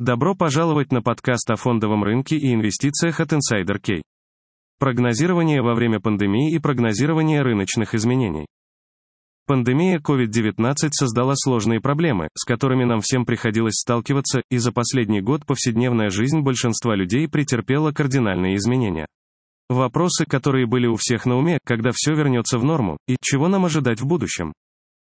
Добро пожаловать на подкаст о фондовом рынке и инвестициях от Insider Key. Прогнозирование во время пандемии и прогнозирование рыночных изменений. Пандемия COVID-19 создала сложные проблемы, с которыми нам всем приходилось сталкиваться, и за последний год повседневная жизнь большинства людей претерпела кардинальные изменения. Вопросы, которые были у всех на уме, когда все вернется в норму, и чего нам ожидать в будущем.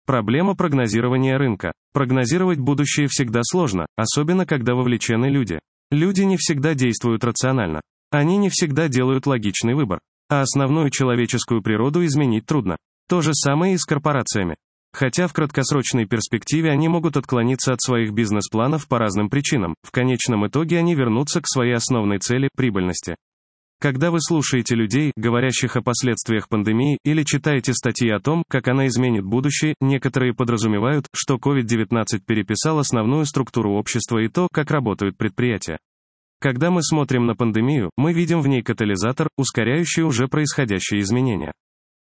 Проблема прогнозирования рынка. Прогнозировать будущее всегда сложно, особенно когда вовлечены люди. Люди не всегда действуют рационально. Они не всегда делают логичный выбор. А основную человеческую природу изменить трудно. То же самое и с корпорациями. Хотя в краткосрочной перспективе они могут отклониться от своих бизнес-планов по разным причинам, в конечном итоге они вернутся к своей основной цели – прибыльности. Когда вы слушаете людей, говорящих о последствиях пандемии, или читаете статьи о том, как она изменит будущее, некоторые подразумевают, что COVID-19 переписал основную структуру общества и то, как работают предприятия. Когда мы смотрим на пандемию, мы видим в ней катализатор, ускоряющий уже происходящие изменения.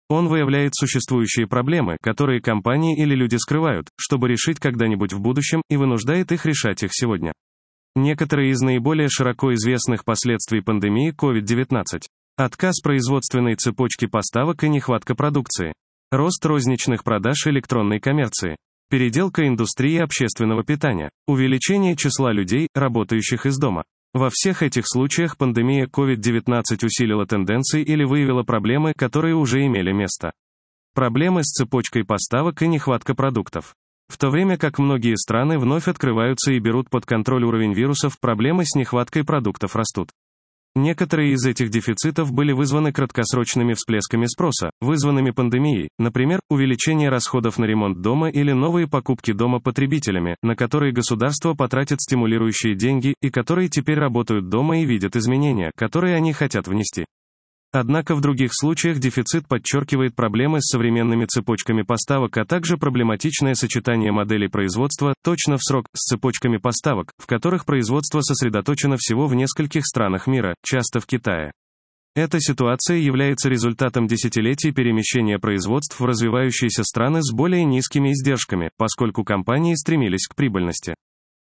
Он выявляет существующие проблемы, которые компании или люди скрывают, чтобы решить когда-нибудь в будущем, и вынуждает их решать их сегодня. Некоторые из наиболее широко известных последствий пандемии COVID-19. Отказ производственной цепочки поставок и нехватка продукции. Рост розничных продаж электронной коммерции. Переделка индустрии общественного питания. Увеличение числа людей, работающих из дома. Во всех этих случаях пандемия COVID-19 усилила тенденции или выявила проблемы, которые уже имели место. Проблемы с цепочкой поставок и нехватка продуктов. В то время как многие страны вновь открываются и берут под контроль уровень вирусов, проблемы с нехваткой продуктов растут. Некоторые из этих дефицитов были вызваны краткосрочными всплесками спроса, вызванными пандемией, например, увеличение расходов на ремонт дома или новые покупки дома потребителями, на которые государство потратит стимулирующие деньги, и которые теперь работают дома и видят изменения, которые они хотят внести. Однако в других случаях дефицит подчеркивает проблемы с современными цепочками поставок, а также проблематичное сочетание моделей производства, точно в срок, с цепочками поставок, в которых производство сосредоточено всего в нескольких странах мира, часто в Китае. Эта ситуация является результатом десятилетий перемещения производств в развивающиеся страны с более низкими издержками, поскольку компании стремились к прибыльности.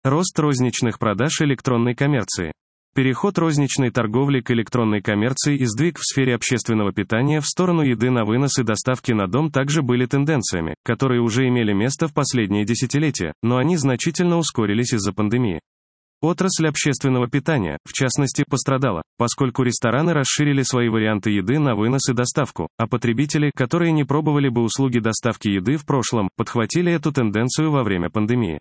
Рост розничных продаж электронной коммерции. Переход розничной торговли к электронной коммерции и сдвиг в сфере общественного питания в сторону еды на вынос и доставки на дом также были тенденциями, которые уже имели место в последние десятилетия, но они значительно ускорились из-за пандемии. Отрасль общественного питания, в частности, пострадала, поскольку рестораны расширили свои варианты еды на вынос и доставку, а потребители, которые не пробовали бы услуги доставки еды в прошлом, подхватили эту тенденцию во время пандемии.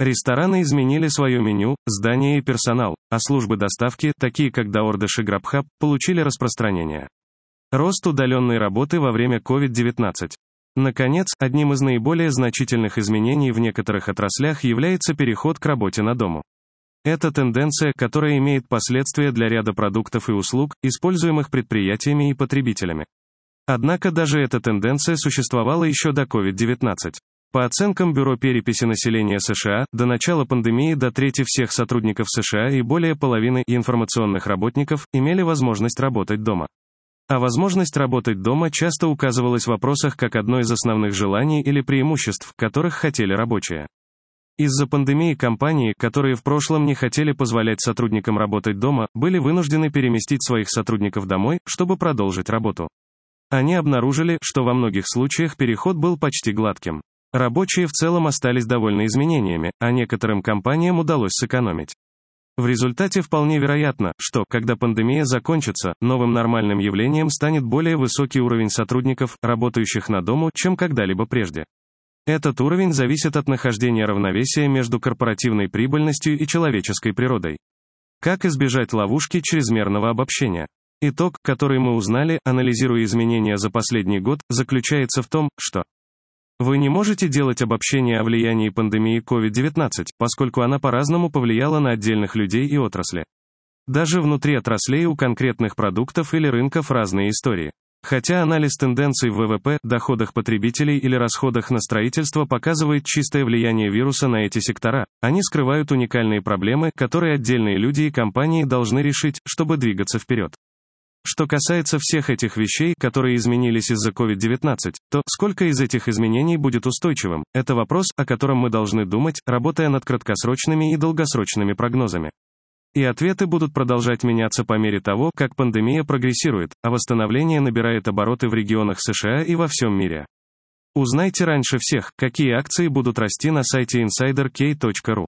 Рестораны изменили свое меню, здание и персонал, а службы доставки, такие как DoorDash и GrabHub, получили распространение. Рост удаленной работы во время COVID-19. Наконец, одним из наиболее значительных изменений в некоторых отраслях является переход к работе на дому. Это тенденция, которая имеет последствия для ряда продуктов и услуг, используемых предприятиями и потребителями. Однако даже эта тенденция существовала еще до COVID-19. По оценкам Бюро переписи населения США, до начала пандемии до трети всех сотрудников США и более половины информационных работников имели возможность работать дома. А возможность работать дома часто указывалась в вопросах как одно из основных желаний или преимуществ, которых хотели рабочие. Из-за пандемии компании, которые в прошлом не хотели позволять сотрудникам работать дома, были вынуждены переместить своих сотрудников домой, чтобы продолжить работу. Они обнаружили, что во многих случаях переход был почти гладким. Рабочие в целом остались довольны изменениями, а некоторым компаниям удалось сэкономить. В результате вполне вероятно, что, когда пандемия закончится, новым нормальным явлением станет более высокий уровень сотрудников, работающих на дому, чем когда-либо прежде. Этот уровень зависит от нахождения равновесия между корпоративной прибыльностью и человеческой природой. Как избежать ловушки чрезмерного обобщения? Итог, который мы узнали, анализируя изменения за последний год, заключается в том, что вы не можете делать обобщение о влиянии пандемии COVID-19, поскольку она по-разному повлияла на отдельных людей и отрасли. Даже внутри отраслей у конкретных продуктов или рынков разные истории. Хотя анализ тенденций в ВВП, доходах потребителей или расходах на строительство показывает чистое влияние вируса на эти сектора, они скрывают уникальные проблемы, которые отдельные люди и компании должны решить, чтобы двигаться вперед. Что касается всех этих вещей, которые изменились из-за COVID-19, то сколько из этих изменений будет устойчивым? Это вопрос, о котором мы должны думать, работая над краткосрочными и долгосрочными прогнозами. И ответы будут продолжать меняться по мере того, как пандемия прогрессирует, а восстановление набирает обороты в регионах США и во всем мире. Узнайте раньше всех, какие акции будут расти на сайте insiderk.ru.